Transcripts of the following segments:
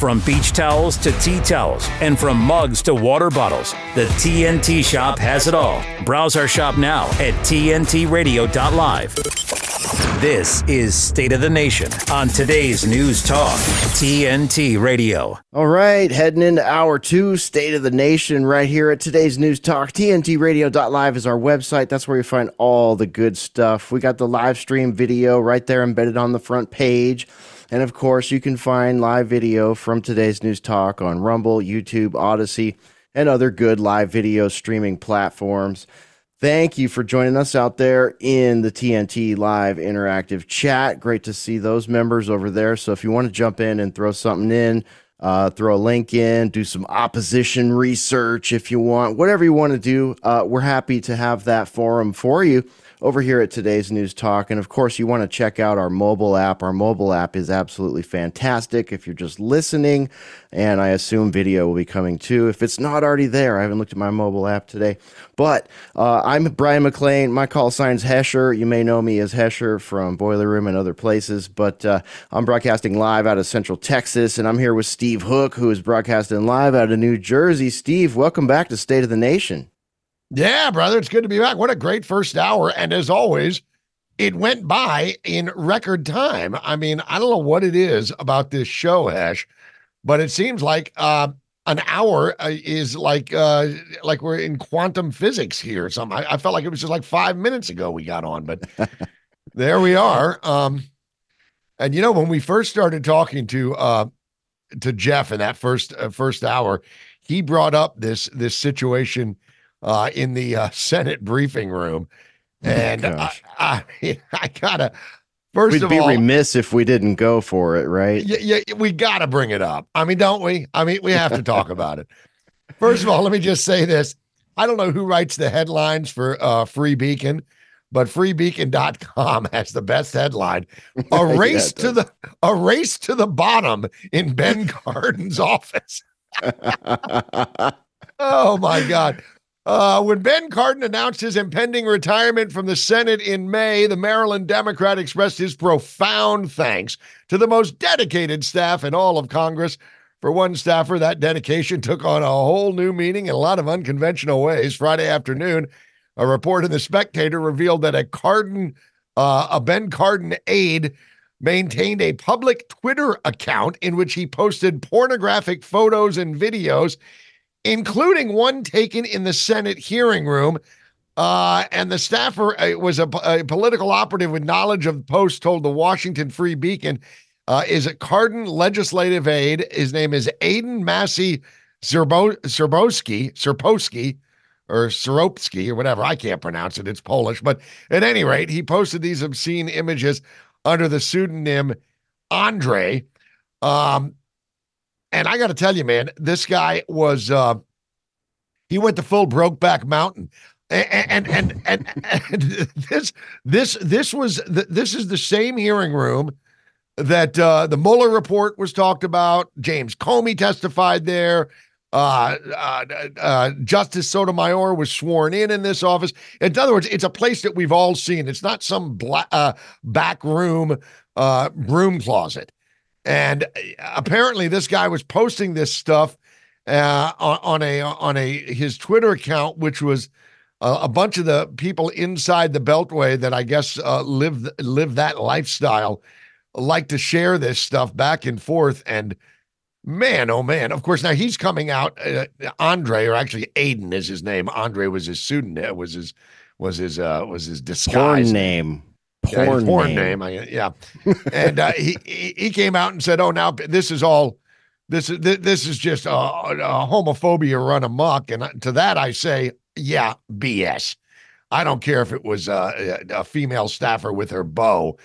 From beach towels to tea towels, and from mugs to water bottles, the TNT shop has it all. Browse our shop now at TNTRadio.live. This is State of the Nation on today's News Talk, TNT Radio. All right, heading into hour two, State of the Nation, right here at today's News Talk. TNTRadio.live is our website. That's where you find all the good stuff. We got the live stream video right there embedded on the front page. And of course, you can find live video from today's News Talk on Rumble, YouTube, Odysee, and other good live video streaming platforms. Thank you for joining us out there in the TNT Live Interactive Chat. Great to see those members over there. So if you want to jump in and throw something in, uh, throw a link in, do some opposition research if you want, whatever you want to do, uh, we're happy to have that forum for you over here at today's News Talk. And of course, you want to check out our mobile app. Our mobile app is absolutely fantastic if you're just listening, and I assume video will be coming too. If it's not already there, I haven't looked at my mobile app today. But uh, I'm Brian McLean. My call sign's Hesher. You may know me as Hesher from Boiler Room and other places, but uh, I'm broadcasting live out of Central Texas, and I'm here with Steve Hook, who is broadcasting live out of New Jersey. Steve, welcome back to State of the Nation. Yeah, brother, it's good to be back. What a great first hour. And as always, it went by in record time. I mean, I don't know what it is about this show, Hash, but it seems like uh, an hour uh, is like uh, like we're in quantum physics here. Or something. I, I, felt like it was just like five minutes ago we got on, but there we are. Um, and you know, when we first started talking to uh, to Jeff in that first uh, first hour, he brought up this this situation uh, in the uh, Senate briefing room. Oh and oh I, I, I, gotta, 1st We'd of be all, remiss if we didn't go for it, right? Yeah, yeah, we gotta bring it up. I mean, don't we? I mean, we have to talk about it. First of all, let me just say this. I don't know who writes the headlines for uh, Free Beacon, but freebeacon.com has the best headline. A race yeah, to the a race to the bottom in Ben Cardin's office. oh my god. Uh, when Ben Cardin announced his impending retirement from the Senate in May, the Maryland Democrat expressed his profound thanks to the most dedicated staff in all of Congress. For one staffer, that dedication took on a whole new meaning in a lot of unconventional ways. Friday afternoon, a report in The Spectator revealed that a Cardin, uh, a Ben Cardin aide, maintained a public Twitter account in which he posted pornographic photos and videos including one taken in the Senate hearing room. Uh, and the staffer uh, was a, a, political operative with knowledge of the post, told the Washington Free Beacon. Uh, is a Cardin legislative aide. His name is Aiden Massey Zerbo- Serpowski, or Seropski, or whatever. I can't pronounce it. It's Polish. But at any rate, he posted these obscene images under the pseudonym Andre. Um, and I got to tell you, man, this guy was uh, he went to full Brokeback Mountain. And and and, and, and this this this was this is the same hearing room that uh, the Mueller report was talked about. James Comey testified there. Uh, uh, uh, Justice Sotomayor was sworn in in this office. In other words, it's a place that we've all seen. It's not some black, uh, back room, uh, room closet. And uh, apparently, this guy was posting this stuff uh, on, on, a on a his Twitter account, which was uh, a bunch of the people inside the Beltway that I guess uh, live live that lifestyle like to share this stuff back and forth. And man, oh man! Of course, now he's coming out. Uh, Andre, or actually Aiden, is his name. Andre was his pseudonym. Was his was his uh was his disguise Porn name porn, yeah, porn name. name. I, yeah, and uh, he he came out and said, "Oh, now this is all." This is this is just a, a homophobia run amok, and to that I say, yeah, BS. I don't care if it was uh, a female staffer with her bow.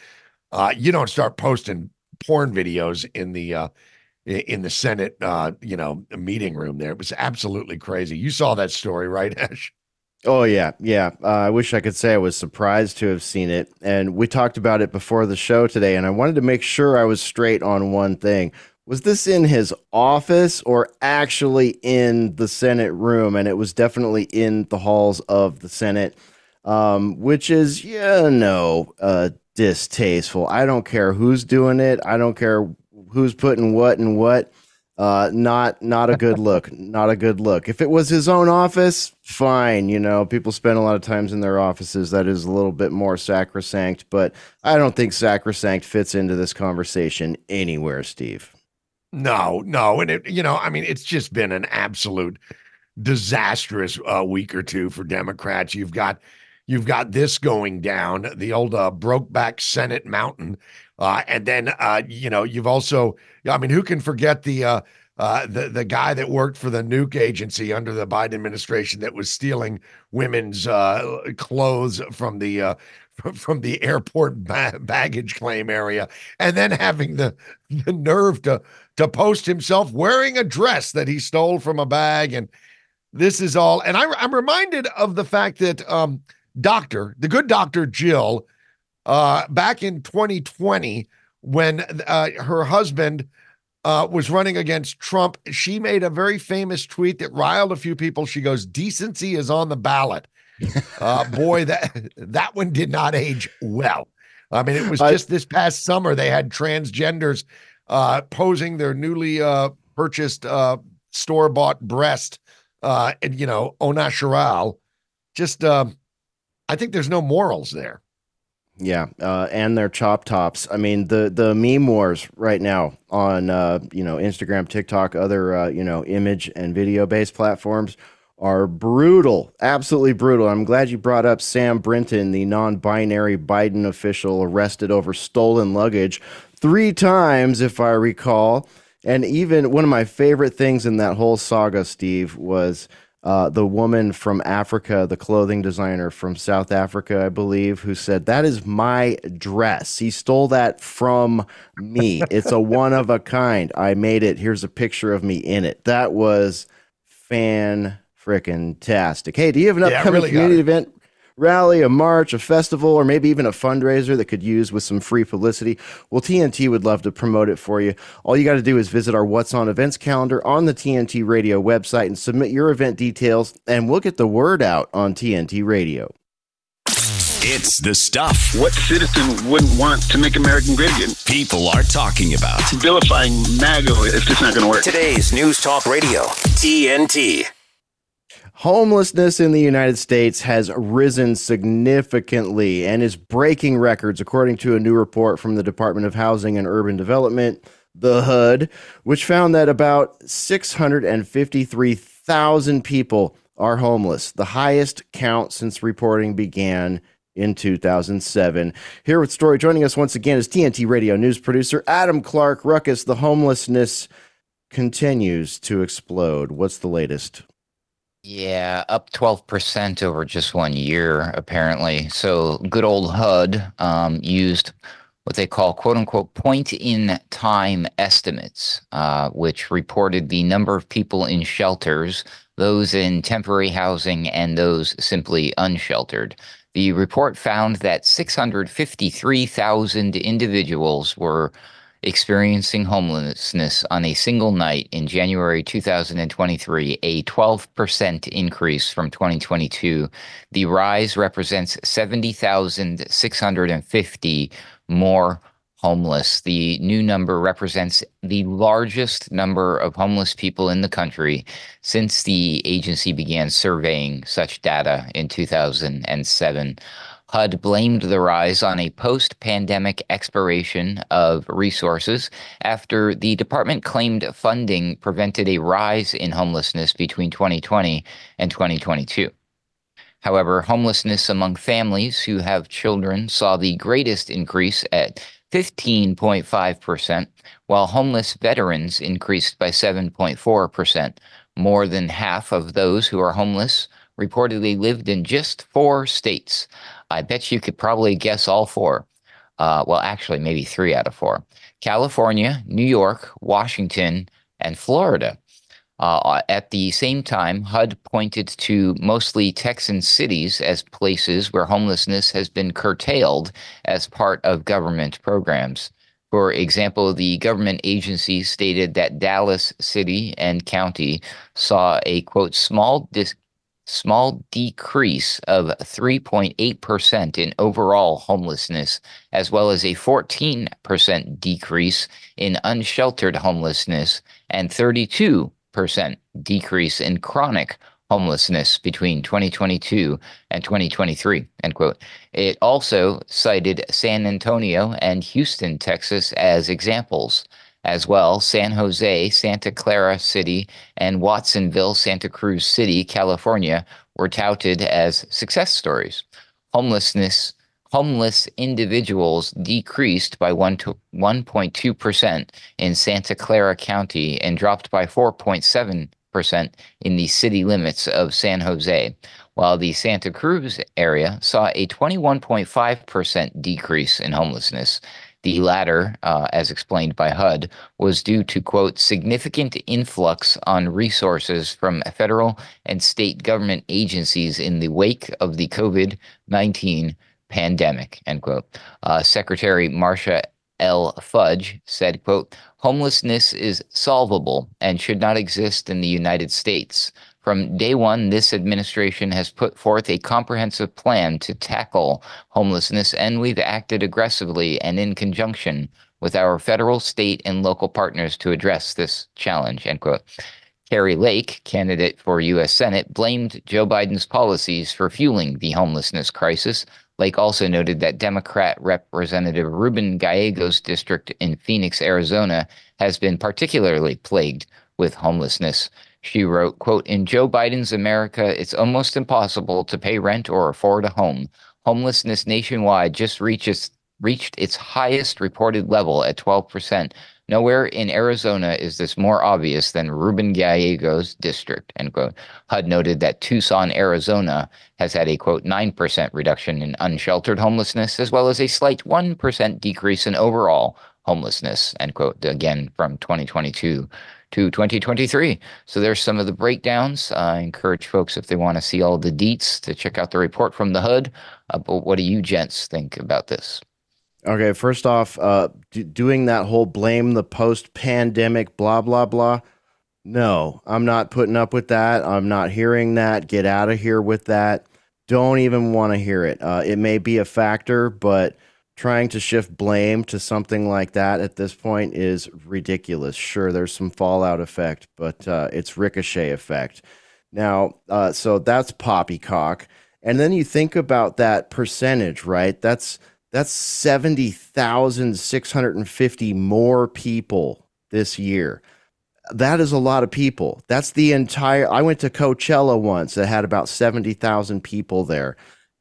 Uh, you don't start posting porn videos in the uh, in the Senate, uh, you know, meeting room. There, it was absolutely crazy. You saw that story, right, Ash? Oh yeah, yeah. Uh, I wish I could say I was surprised to have seen it. And we talked about it before the show today, and I wanted to make sure I was straight on one thing. Was this in his office or actually in the Senate room? And it was definitely in the halls of the Senate, um, which is, yeah, no, uh, distasteful. I don't care who's doing it. I don't care who's putting what and what. Uh, not not a good look. Not a good look. If it was his own office, fine. You know, people spend a lot of times in their offices. That is a little bit more sacrosanct. But I don't think sacrosanct fits into this conversation anywhere, Steve. No, no, and it you know, I mean, it's just been an absolute disastrous uh, week or two for Democrats. You've got you've got this going down, the old uh, Brokeback Senate Mountain, uh, and then uh, you know you've also, I mean, who can forget the uh, uh, the the guy that worked for the nuke agency under the Biden administration that was stealing women's uh, clothes from the uh, from the airport ba- baggage claim area, and then having the the nerve to to post himself wearing a dress that he stole from a bag, and this is all. And I, I'm reminded of the fact that um, Doctor, the good Doctor Jill uh, back in 2020 when uh, her husband uh, was running against Trump. She made a very famous tweet that riled a few people. She goes, "Decency is on the ballot." Uh, boy, that that one did not age well. I mean, it was just this past summer they had transgenders uh, posing their newly uh, purchased uh, store bought breast, uh, and you know, au natural. Just, um, I think there's no morals there. Yeah, uh, and their chop tops. I mean, the the meme wars right now on uh, you know Instagram, TikTok, other uh, you know image and video based platforms are brutal, absolutely brutal. I'm glad you brought up Sam Brinton, the non-binary Biden official arrested over stolen luggage three times, if I recall. And even one of my favorite things in that whole saga, Steve, was uh, the woman from Africa, the clothing designer from South Africa, I believe, who said, That is my dress. He stole that from me. It's a one of a kind. I made it. Here's a picture of me in it. That was fan freaking tastic. Hey, do you have an upcoming really community event rally, a march, a festival, or maybe even a fundraiser that could use with some free publicity, well, TNT would love to promote it for you. All you got to do is visit our What's On events calendar on the TNT Radio website and submit your event details, and we'll get the word out on TNT Radio. It's the stuff. What citizen wouldn't want to make American great again? People are talking about. Vilifying MAGA is just not going to work. Today's News Talk Radio, TNT. Homelessness in the United States has risen significantly and is breaking records, according to a new report from the Department of Housing and Urban Development, the HUD, which found that about 653,000 people are homeless, the highest count since reporting began in 2007. Here with story joining us once again is TNT Radio news producer Adam Clark Ruckus. The homelessness continues to explode. What's the latest? Yeah, up 12% over just one year, apparently. So, good old HUD um, used what they call quote unquote point in time estimates, uh, which reported the number of people in shelters, those in temporary housing, and those simply unsheltered. The report found that 653,000 individuals were experiencing homelessness on a single night in January 2023, a 12% increase from 2022. The rise represents 70,650 more homeless. The new number represents the largest number of homeless people in the country since the agency began surveying such data in 2007. HUD blamed the rise on a post pandemic expiration of resources after the department claimed funding prevented a rise in homelessness between 2020 and 2022. However, homelessness among families who have children saw the greatest increase at 15.5%, while homeless veterans increased by 7.4%. More than half of those who are homeless reportedly lived in just four states. I bet you could probably guess all four. Uh, well, actually, maybe three out of four California, New York, Washington, and Florida. Uh, at the same time, HUD pointed to mostly Texan cities as places where homelessness has been curtailed as part of government programs. For example, the government agency stated that Dallas City and County saw a quote small dis- small decrease of 3.8% in overall homelessness, as well as a 14% decrease in unsheltered homelessness and 32% decrease in chronic homelessness between 2022 and 2023 end quote. It also cited san antonio and houston texas as examples as well san jose santa clara city and watsonville santa cruz city california were touted as success stories homelessness homeless individuals decreased by 1 to 1.2% in Santa Clara County and dropped by 4.7% in the city limits of San Jose, while the Santa Cruz area saw a 21.5% decrease in homelessness. The latter, uh, as explained by HUD, was due to, quote, significant influx on resources from federal and state government agencies in the wake of the COVID 19 pandemic, end quote. Uh, Secretary Marcia L. Fudge said, quote, homelessness is solvable and should not exist in the United States. From day one, this administration has put forth a comprehensive plan to tackle homelessness, and we've acted aggressively and in conjunction with our federal, state, and local partners to address this challenge, end quote. Kari Lake, candidate for U.S. Senate, blamed Joe Biden's policies for fueling the homelessness crisis, Lake also noted that Democrat Representative Ruben Gallego's district in Phoenix, Arizona, has been particularly plagued with homelessness. She wrote, quote, In Joe Biden's America, it's almost impossible to pay rent or afford a home. Homelessness nationwide just reaches reached its highest reported level at 12%, Nowhere in Arizona is this more obvious than Ruben Gallego's district, end quote. HUD noted that Tucson, Arizona has had a quote 9% reduction in unsheltered homelessness, as well as a slight 1% decrease in overall homelessness, end quote, again from 2022 to 2023. So there's some of the breakdowns. I encourage folks, if they want to see all the deets, to check out the report from the HUD. Uh, but what do you gents think about this? Okay, first off, uh, d- doing that whole blame the post pandemic, blah, blah, blah. No, I'm not putting up with that. I'm not hearing that. Get out of here with that. Don't even want to hear it. Uh, it may be a factor, but trying to shift blame to something like that at this point is ridiculous. Sure, there's some fallout effect, but uh, it's ricochet effect. Now, uh, so that's poppycock. And then you think about that percentage, right? That's that's 70,650 more people this year. That is a lot of people. That's the entire. I went to Coachella once that had about 70,000 people there.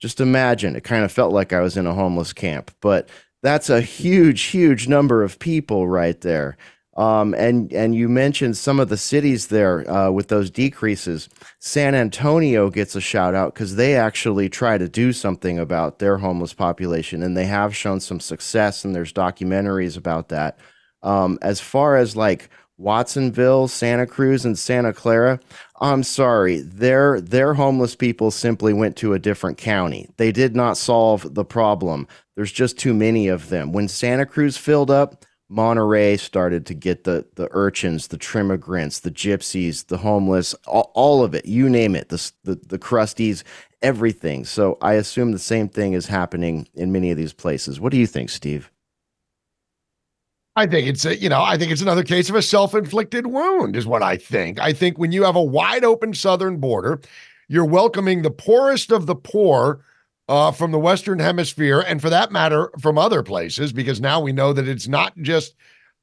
Just imagine, it kind of felt like I was in a homeless camp, but that's a huge, huge number of people right there. Um, and and you mentioned some of the cities there uh, with those decreases. San Antonio gets a shout out because they actually try to do something about their homeless population, and they have shown some success. And there's documentaries about that. Um, as far as like Watsonville, Santa Cruz, and Santa Clara, I'm sorry, their their homeless people simply went to a different county. They did not solve the problem. There's just too many of them. When Santa Cruz filled up Monterey started to get the the urchins, the trimmigrants, the gypsies, the homeless, all, all of it. You name it. The, the the crusties, everything. So I assume the same thing is happening in many of these places. What do you think, Steve? I think it's a, you know, I think it's another case of a self-inflicted wound, is what I think. I think when you have a wide open southern border, you're welcoming the poorest of the poor uh, from the Western Hemisphere, and for that matter, from other places, because now we know that it's not just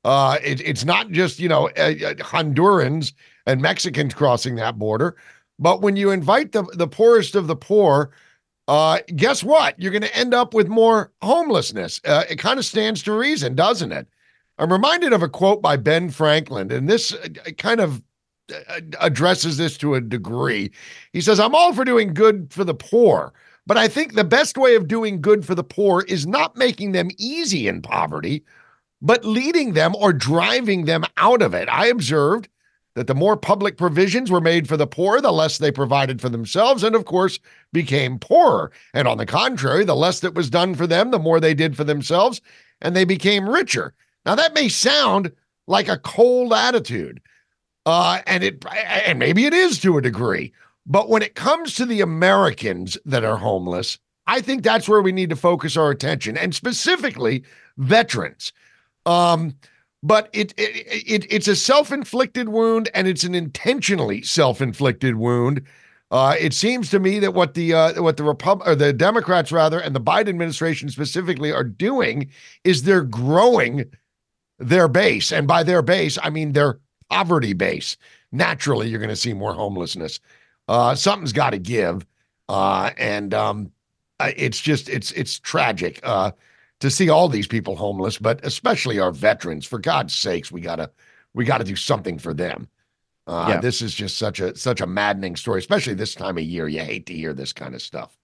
uh, it, it's not just you know uh, Hondurans and Mexicans crossing that border, but when you invite the the poorest of the poor, uh, guess what? You're going to end up with more homelessness. Uh, it kind of stands to reason, doesn't it? I'm reminded of a quote by Ben Franklin, and this uh, uh kind of uh, uh, addresses this to a degree. He says, "I'm all for doing good for the poor." But I think the best way of doing good for the poor is not making them easy in poverty, but leading them or driving them out of it. I observed that the more public provisions were made for the poor, the less they provided for themselves, and of course, became poorer. And on the contrary, the less that was done for them, the more they did for themselves, and they became richer. Now, that may sound like a cold attitude, uh, and it and maybe it is to a degree, But when it comes to the Americans that are homeless, I think that's where we need to focus our attention, and specifically veterans. Um, but it, it, it it's a self-inflicted wound, and it's an intentionally self-inflicted wound. Uh, it seems to me that what the uh, what the Repub- or the Democrats rather, and the Biden administration specifically are doing is they're growing their base, and by their base, I mean their poverty base. Naturally, you're going to see more homelessness. Uh, something's got to give, uh, and um, it's just it's it's tragic uh, to see all these people homeless, but especially our veterans. For God's sakes, we gotta we gotta do something for them. Uh, yeah. This is just such a such a maddening story, especially this time of year. You hate to hear this kind of stuff.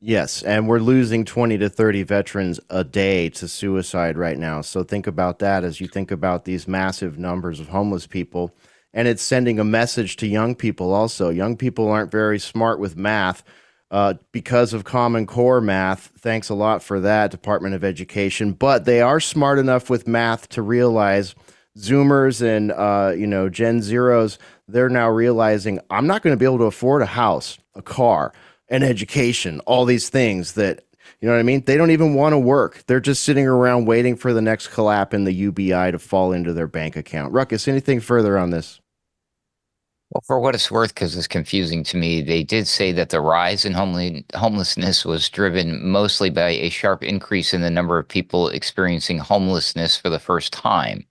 Yes, and we're losing 20 to 30 veterans a day to suicide right now. So think about that as you think about these massive numbers of homeless people. And it's sending a message to young people also. Young people aren't very smart with math uh, because of Common Core math. Thanks a lot for that, Department of Education. But they are smart enough with math to realize Zoomers and uh, you know Gen Zeros. They're now realizing I'm not going to be able to afford a house, a car, an education, all these things that you know what I mean? They don't even want to work. They're just sitting around waiting for the next collapse in the UBI to fall into their bank account. Ruckus, anything further on this? Well, for what it's worth, because it's confusing to me, they did say that the rise in homely, homelessness was driven mostly by a sharp increase in the number of people experiencing homelessness for the first time.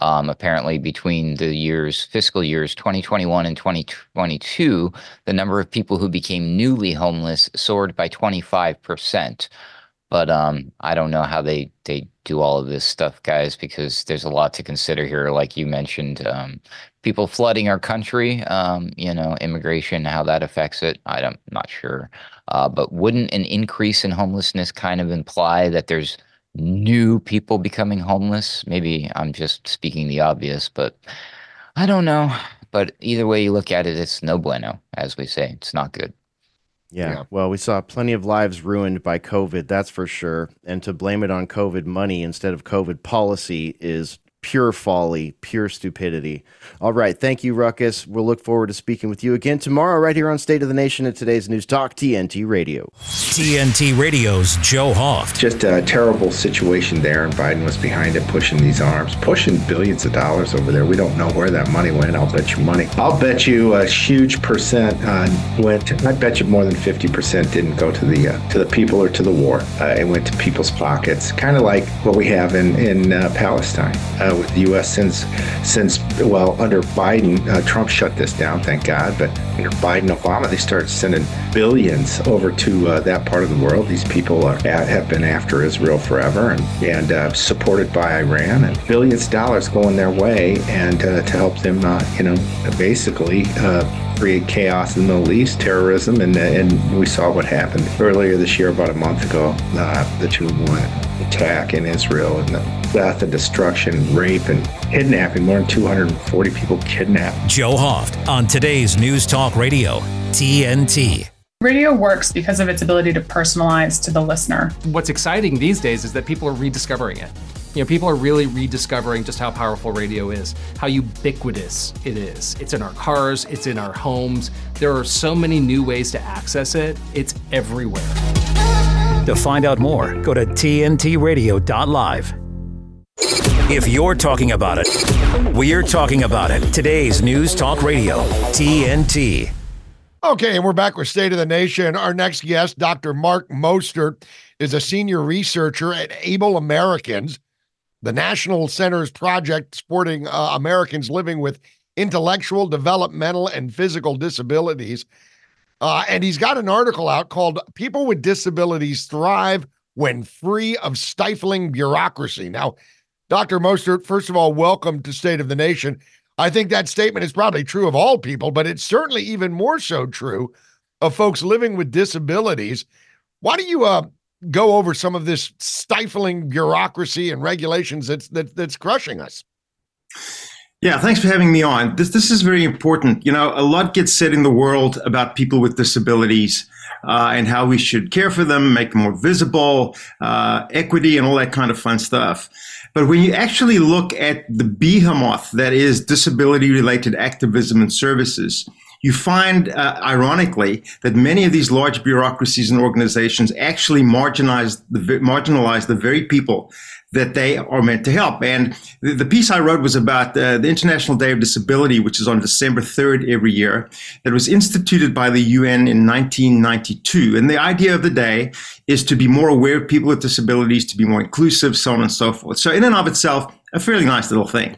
Um, apparently, between the years fiscal years 2021 and 2022, the number of people who became newly homeless soared by 25 percent. But um, I don't know how they they do all of this stuff, guys, because there's a lot to consider here. Like you mentioned, um, people flooding our country, um, you know, immigration, how that affects it. I don't, I'm not sure. Uh, but wouldn't an increase in homelessness kind of imply that there's new people becoming homeless? Maybe I'm just speaking the obvious, but I don't know. But either way you look at it, it's no bueno, as we say. It's not good. Yeah. yeah. Well, we saw plenty of lives ruined by COVID, that's for sure. And to blame it on COVID money instead of COVID policy is pure folly, pure stupidity. All right. Thank you, Ruckus. We'll look forward to speaking with you again tomorrow, right here on State of the Nation at today's News Talk, TNT Radio. TNT Radio's Joe Hoft. Just a terrible situation there, and Biden was behind it, pushing these arms, pushing billions of dollars over there. We don't know where that money went. I'll bet you money. I'll bet you a huge percent uh, went. I bet you more than fifty percent didn't go to the uh, to the people or to the war. Uh, it went to people's pockets, kind of like what we have in in uh, Palestine uh, with the U.S. since since well under Biden, uh, Trump shut this down, thank God. But under Biden, Obama, they started sending billions over to uh, that part of the world. These people are, have been after Israel forever and and uh, supported by Iran, and billions of dollars going their way, and uh, to help them, uh, you know, basically create chaos in the Middle East, terrorism, and and we saw what happened earlier this year, about a month ago, uh, the two one attack in Israel and the death and destruction, rape and kidnapping. More than 240 people kidnapped. Joe Hoft on today's News Talk Radio, TNT. Radio works because of its ability to personalize to the listener. What's exciting these days is that people are rediscovering it. You know, people are really rediscovering just how powerful radio is, how ubiquitous it is. It's in our cars, it's in our homes. There are so many new ways to access it, it's everywhere. To find out more, go to tntradio.live. If you're talking about it, we're talking about it. Today's News Talk Radio, TNT. Okay, and we're back with State of the Nation. Our next guest, Dr. Mark Mostert, is a senior researcher at Able Americans the National Center's project supporting uh, Americans living with intellectual, developmental, and physical disabilities. Uh, and he's got an article out called People with Disabilities Thrive When Free of Stifling Bureaucracy. Now, Dr. Mostert, first of all, welcome to State of the Nation. I think that statement is probably true of all people, but it's certainly even more so true of folks living with disabilities. Why do you uh, go over some of this stifling bureaucracy and regulations that's that, that's crushing us. Yeah, thanks for having me on. This this is very important. You know, a lot gets said in the world about people with disabilities uh, and how we should care for them, make them more visible, uh, equity, and all that kind of fun stuff. But when you actually look at the behemoth that is disability related activism and services, you find, uh, ironically, that many of these large bureaucracies and organizations actually marginalize the, marginalize the very people that they are meant to help. And the, the piece I wrote was about uh, the International Day of Disability, which is on December 3rd every year, that was instituted by the UN in 1992. And the idea of the day is to be more aware of people with disabilities, to be more inclusive, so on and so forth. So, in and of itself, a fairly nice little thing.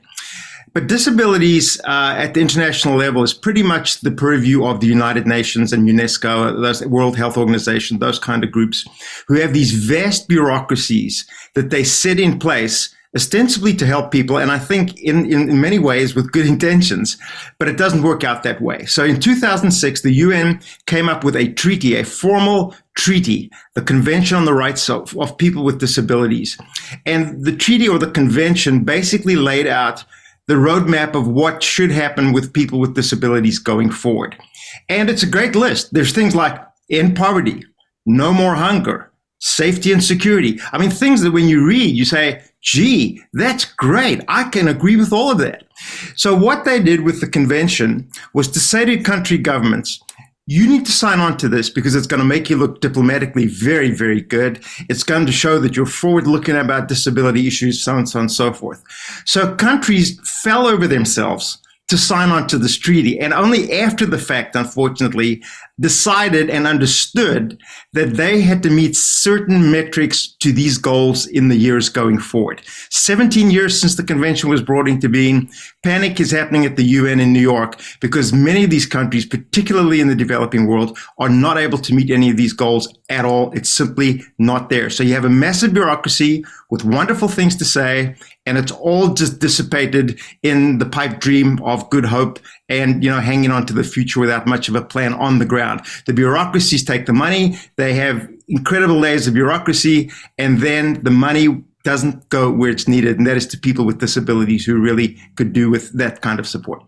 But disabilities uh, at the international level is pretty much the purview of the United Nations and UNESCO, those World Health Organization, those kind of groups who have these vast bureaucracies that they set in place ostensibly to help people, and I think in, in, in, many ways with good intentions, but it doesn't work out that way. So in 2006, the UN came up with a treaty, a formal treaty, the Convention on the Rights of, of People with Disabilities. And the treaty or the convention basically laid out the roadmap of what should happen with people with disabilities going forward. And it's a great list. There's things like end poverty, no more hunger, safety and security. I mean, things that when you read, you say, gee, that's great. I can agree with all of that. So what they did with the convention was to say to country governments, you need to sign on to this because it's going to make you look diplomatically very, very good. It's going to show that you're forward looking about disability issues, so on, so and so forth. So countries fell over themselves to sign on to this treaty. And only after the fact, unfortunately, decided and understood that they had to meet certain metrics to these goals in the years going forward. 17 years since the convention was brought into being, panic is happening at the UN in New York because many of these countries, particularly in the developing world, are not able to meet any of these goals at all. It's simply not there. So you have a massive bureaucracy with wonderful things to say, and it's all just dissipated in the pipe dream of good hope and you know hanging on to the future without much of a plan on the ground. The bureaucracies take the money; they have incredible layers of bureaucracy, and then the money doesn't go where it's needed, and that is to people with disabilities who really could do with that kind of support.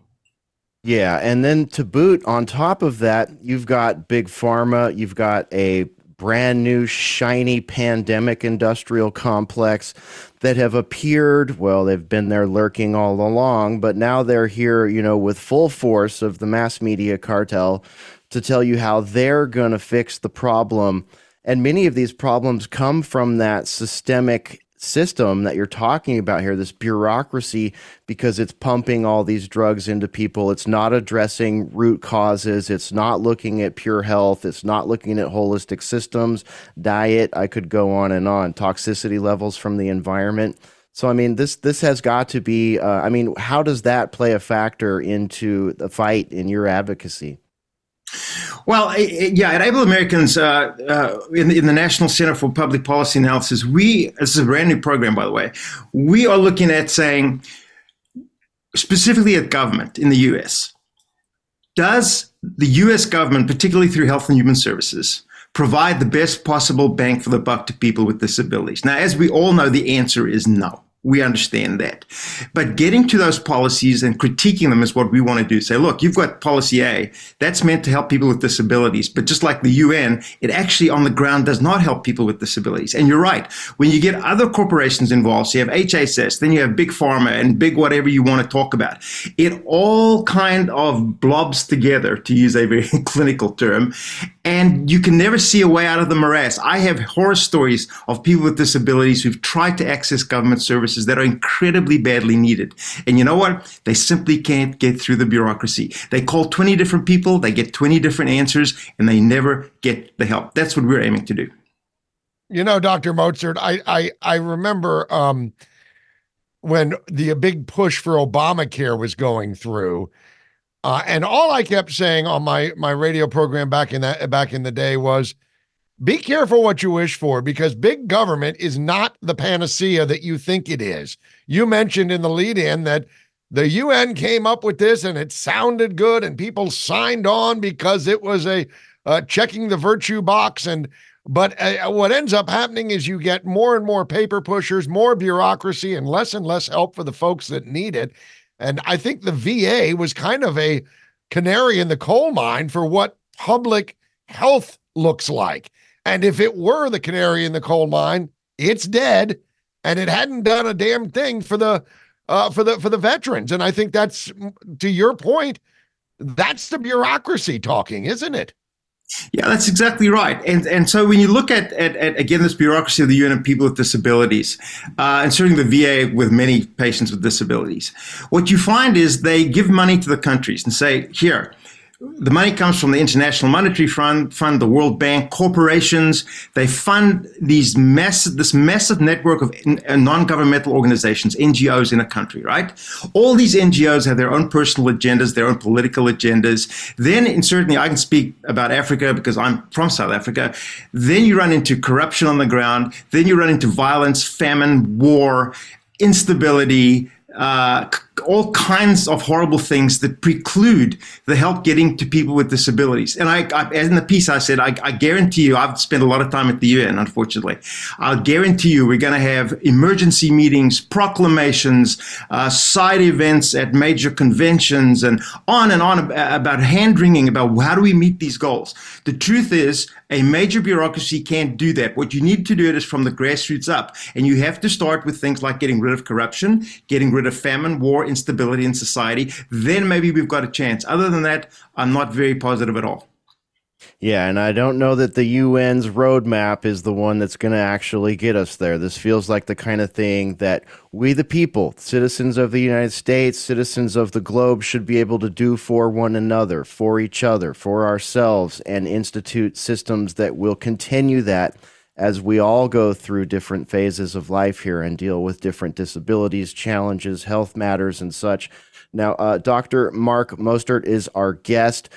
Yeah, and then to boot, on top of that, you've got big pharma, you've got a brand new shiny pandemic industrial complex that have appeared well they've been there lurking all along but now they're here you know with full force of the mass media cartel to tell you how they're going to fix the problem. And many of these problems come from that systemic system that you're talking about here, this bureaucracy, because it's pumping all these drugs into people. It's not addressing root causes. It's not looking at pure health. It's not looking at holistic systems, diet. I could go on and on. Toxicity levels from the environment. So I mean, this this has got to be. Uh, I mean, how does that play a factor into the fight in your advocacy? Well, yeah, at Able Americans, uh, uh, in, the, in, the National Center for Public Policy Analysis, we, this is a brand new program, by the way, we are looking at saying, specifically at government in the US, does the US government, particularly through Health and Human Services, provide the best possible bang for the buck to people with disabilities? Now, as we all know, the answer is no. We understand that. But getting to those policies and critiquing them is what we want to do. Say, look, you've got policy A, that's meant to help people with disabilities. But just like the UN, it actually on the ground does not help people with disabilities. And you're right. When you get other corporations involved, so you have HHS, then you have big pharma and big whatever you want to talk about. It all kind of blobs together, to use a very clinical term. And you can never see a way out of the morass. I have horror stories of people with disabilities who've tried to access government services services that are incredibly badly needed. And you know what? They simply can't get through the bureaucracy. They call 20 different people, they get 20 different answers, and they never get the help. That's what we're aiming to do. You know, Dr. Mostert, I I I remember um, when the big push for Obamacare was going through. Uh, and all I kept saying on my my radio program back in that back in the day was be careful what you wish for because big government is not the panacea that you think it is. You mentioned in the lead in that the UN came up with this and it sounded good and people signed on because it was a uh, checking the virtue box and but uh, what ends up happening is you get more and more paper pushers, more bureaucracy and less and less help for the folks that need it. And I think the VA was kind of a canary in the coal mine for what public health looks like. And if it were the canary in the coal mine, it's dead, and it hadn't done a damn thing for the uh, for the for the veterans. And I think that's to your point. That's the bureaucracy talking, isn't it? Yeah, that's exactly right. And and so when you look at, at, at again this bureaucracy of the UN and people with disabilities, uh, and certainly the VA with many patients with disabilities, what you find is they give money to the countries and say, here, the money comes from the International Monetary Fund, fund the World Bank, corporations. They fund these massive, this massive network of uh, non-governmental organizations, NGOs in a country, right? All these NGOs have their own personal agendas, their own political agendas. Then, in certainly, I can speak about Africa because I'm from South Africa. Then you run into corruption on the ground. Then you run into violence, famine, war, instability, uh, all kinds of horrible things that preclude the help getting to people with disabilities. And I, I in the piece, I said, I, I, guarantee you, I've spent a lot of time at the UN, unfortunately. I'll guarantee you, we're going to have emergency meetings, proclamations, uh, side events at major conventions, and on and on about hand wringing about how do we meet these goals. The truth is, a major bureaucracy can't do that. What you need to do is from the grassroots up. And you have to start with things like getting rid of corruption, getting rid of famine, war, instability in society. Then maybe we've got a chance. Other than that, I'm not very positive at all. Yeah, and I don't know that the UN's roadmap is the one that's going to actually get us there. This feels like the kind of thing that we, the people, citizens of the United States, citizens of the globe, should be able to do for one another, for each other, for ourselves, and institute systems that will continue that as we all go through different phases of life here and deal with different disabilities, challenges, health matters, and such. Now, uh, Dr. Mark Mostert is our guest.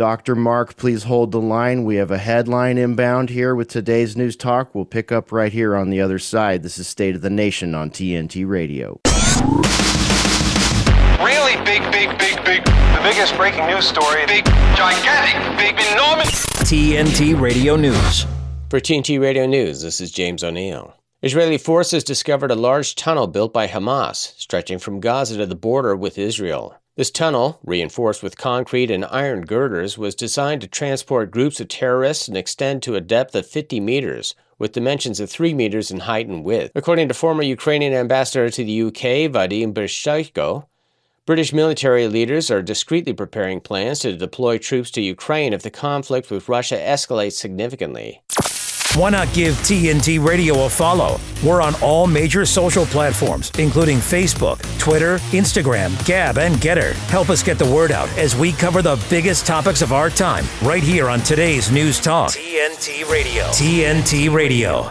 Dr. Mark, please hold the line. We have a headline inbound here with today's news talk. We'll pick up right here on the other side. This is State of the Nation on TNT Radio. Really big, big, big, big, the biggest breaking news story. Big, gigantic, big, enormous. TNT Radio News. For TNT Radio News, this is James O'Neill. Israeli forces discovered a large tunnel built by Hamas, stretching from Gaza to the border with Israel. This tunnel, reinforced with concrete and iron girders, was designed to transport groups of terrorists and extend to a depth of 50 meters, with dimensions of 3 meters in height and width. According to former Ukrainian ambassador to the UK, Vadim Bereshko, British military leaders are discreetly preparing plans to deploy troops to Ukraine if the conflict with Russia escalates significantly. Why not give TNT Radio a follow? We're on all major social platforms, including Facebook, Twitter, Instagram, Gab, and GETTR. Help us get the word out as we cover the biggest topics of our time right here on today's News Talk. TNT Radio. TNT Radio.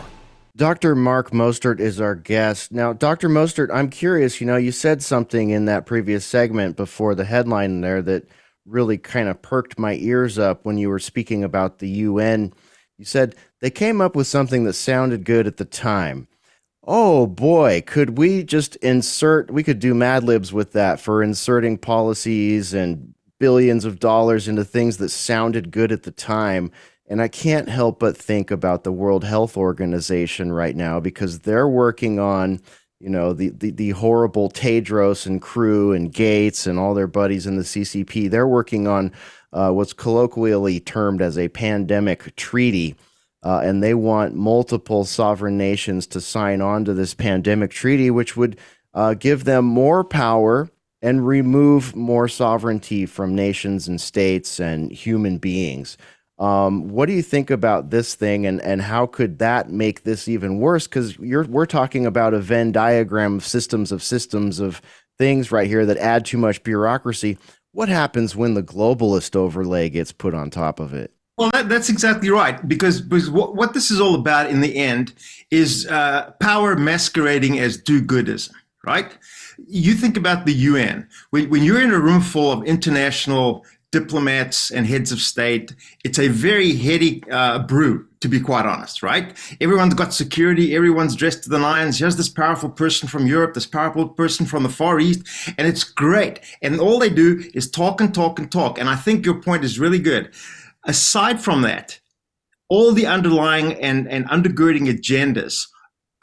Dr. Mark Mostert is our guest. Now, Dr. Mostert, I'm curious, you know, you said something in that previous segment before the headline there that really kind of perked my ears up when you were speaking about the UN. You said they came up with something that sounded good at the time. Oh boy, could we just insert, we could do Mad Libs with that for inserting policies and billions of dollars into things that sounded good at the time. And I can't help but think about the World Health Organization right now because they're working on, you know, the, the, the horrible Tedros and crew and Gates and all their buddies in the CCP. They're working on uh, what's colloquially termed as a pandemic treaty uh, and they want multiple sovereign nations to sign on to this pandemic treaty, which would uh, give them more power and remove more sovereignty from nations and states and human beings. Um, what do you think about this thing, and, and how could that make this even worse? Because we're talking about a Venn diagram of systems of systems of things right here that add too much bureaucracy. What happens when the globalist overlay gets put on top of it? Well, that, that's exactly right. Because, because what, what this is all about in the end is uh, power masquerading as do goodism, right? You think about the UN. When, when you're in a room full of international diplomats and heads of state, it's a very heady uh, brew, to be quite honest, right? Everyone's got security, everyone's dressed to the nines. Here's this powerful person from Europe, this powerful person from the Far East, and it's great. And all they do is talk and talk and talk. And I think your point is really good. Aside from that, all the underlying and, and undergirding agendas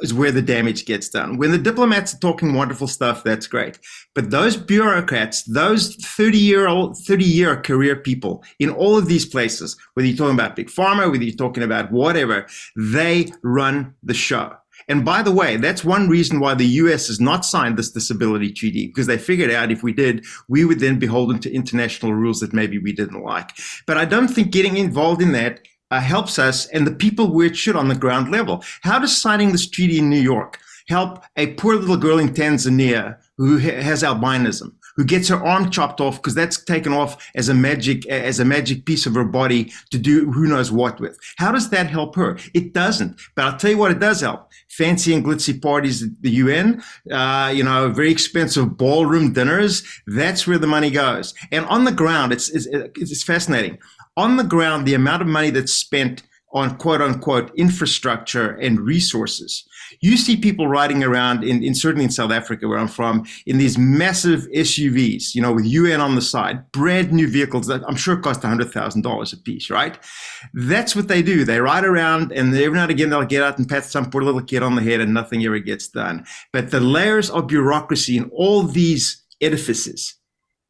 is where the damage gets done. When the diplomats are talking wonderful stuff, that's great. But those bureaucrats, those 30 year old, 30 year career people in all of these places, whether you're talking about big pharma, whether you're talking about whatever, they run the show. And by the way, that's one reason why the US has not signed this disability treaty, because they figured out if we did, we would then be beholden to international rules that maybe we didn't like. But I don't think getting involved in that uh, helps us and the people it should on the ground level. How does signing this treaty in New York help a poor little girl in Tanzania who ha- has albinism? who gets her arm chopped off because that's taken off as a magic as a magic piece of her body to do who knows what with. How does that help her? It doesn't. But I'll tell you what it does help. Fancy and glitzy parties at the UN, uh, you know, very expensive ballroom dinners. That's where the money goes. And on the ground, it's, it's, it's fascinating. On the ground, the amount of money that's spent on quote unquote infrastructure and resources you see people riding around in, in, certainly in South Africa where I'm from in these massive SUVs, you know, with UN on the side, brand new vehicles that I'm sure cost $100,000 a piece, right? That's what they do. They ride around and every now and again they'll get out and pat some poor little kid on the head and nothing ever gets done. But the layers of bureaucracy in all these edifices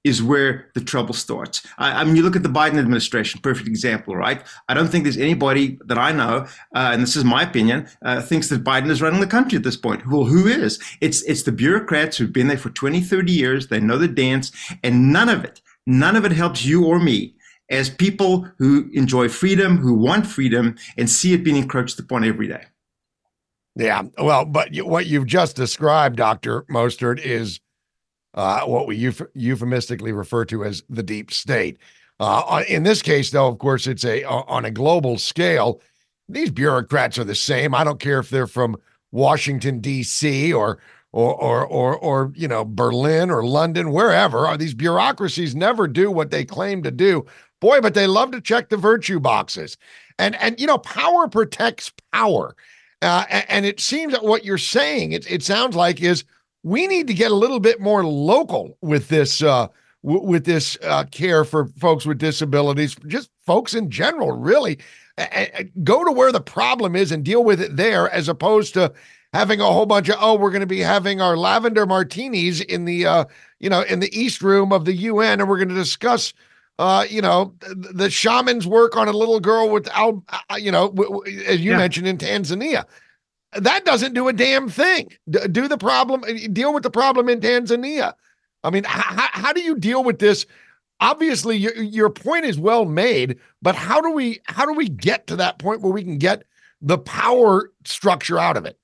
is where the trouble starts. I, I, mean, you look at the Biden administration, perfect example, right? I don't think there's anybody that I know, uh, and this is my opinion, uh, thinks that Biden is running the country at this point. Well, who is? It's it's the bureaucrats who've been there for 20, 30 years. They know the dance, and none of it, none of it helps you or me as people who enjoy freedom, who want freedom, and see it being encroached upon every day. Yeah, well, but what you've just described, Doctor Mostert, is uh, what we euph- euphemistically refer to as the deep state. Uh, in this case, though, of course, it's a on a global scale. These bureaucrats are the same. I don't care if they're from Washington D.C. or or or or or you know Berlin or London, wherever. Are these bureaucracies never do what they claim to do? Boy, but they love to check the virtue boxes, and and you know power protects power, uh, and, and it seems that what you're saying it it sounds like is we need to get a little bit more local with this uh, w- with this uh, care for folks with disabilities, just folks in general, really. go to where the problem is and deal with it there, as opposed to having a whole bunch of oh, we're going to be having our lavender martinis in the uh, you know in the east room of the UN, and we're going to discuss uh, you know, the shaman's work on a little girl with, al- uh, you know, w- w- as you yeah. mentioned in Tanzania that doesn't do a damn thing. D- do the problem, eh, deal with the problem in Tanzania. I mean, h- how do you deal with this? Obviously, your, your point is well made, but how do we how do we get to that point where we can get the power structure out of it?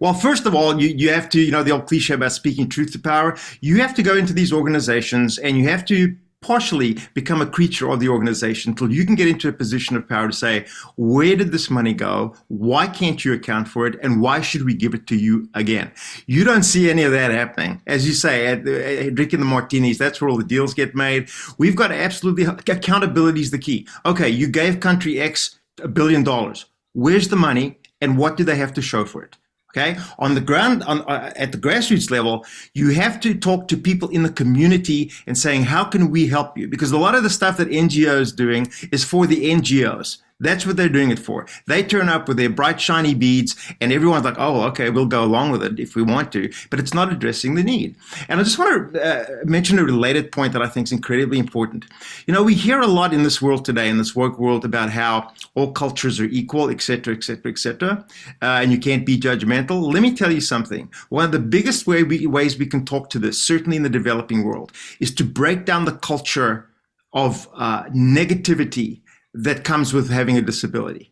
Well, first of all, you, you have to, you know, the old cliche about speaking truth to power. You have to go into these organizations and you have to partially become a creature of the organization until you can get into a position of power to say, where did this money go? Why can't you account for it? And why should we give it to you again? You don't see any of that happening. As you say, at, at drinking the martinis, that's where all the deals get made. We've got absolutely accountability is the key. Okay, you gave country X a billion dollars. Where's the money? And what do they have to show for it? Okay, on the ground, on, uh, at the grassroots level, you have to talk to people in the community and saying, "How can we help you?" Because a lot of the stuff that NGOs doing is for the NGOs. That's what they're doing it for. They turn up with their bright, shiny beads, and everyone's like, oh, okay, we'll go along with it if we want to. But it's not addressing the need. And I just want to uh, mention a related point that I think is incredibly important. You know, we hear a lot in this world today, in this work world, about how all cultures are equal, et cetera, et cetera, et cetera, uh, and you can't be judgmental. Let me tell you something. One of the biggest way we, ways we can talk to this, certainly in the developing world, is to break down the culture of uh, negativity that comes with having a disability.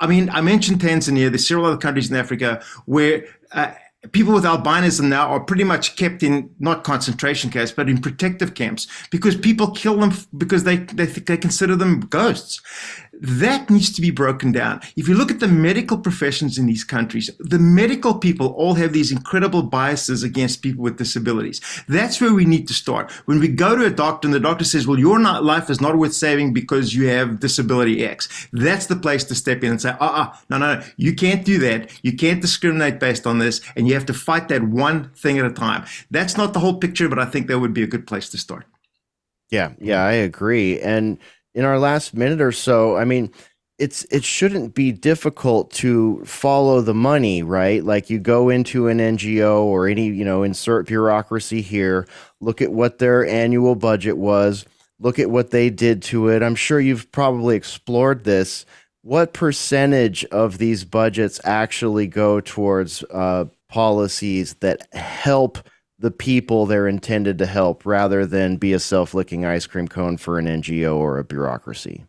I mean, I mentioned Tanzania. There's several other countries in Africa where uh, people with albinism now are pretty much kept in not concentration camps, but in protective camps because people kill them because they they, they consider them ghosts. That needs to be broken down. If you look at the medical professions in these countries, the medical people all have these incredible biases against people with disabilities. That's where we need to start. When we go to a doctor and the doctor says, well, your life is not worth saving because you have disability X, that's the place to step in and say, uh uh-uh, no, no, no, you can't do that. You can't discriminate based on this. And you have to fight that one thing at a time. That's not the whole picture, but I think that would be a good place to start. Yeah, yeah, I agree. And in our last minute or so, I mean, it's it shouldn't be difficult to follow the money, right? Like you go into an NGO or any, you know, insert bureaucracy here, look at what their annual budget was, look at what they did to it. I'm sure you've probably explored this, what percentage of these budgets actually go towards uh, policies that help the people they're intended to help rather than be a self-licking ice cream cone for an NGO or a bureaucracy?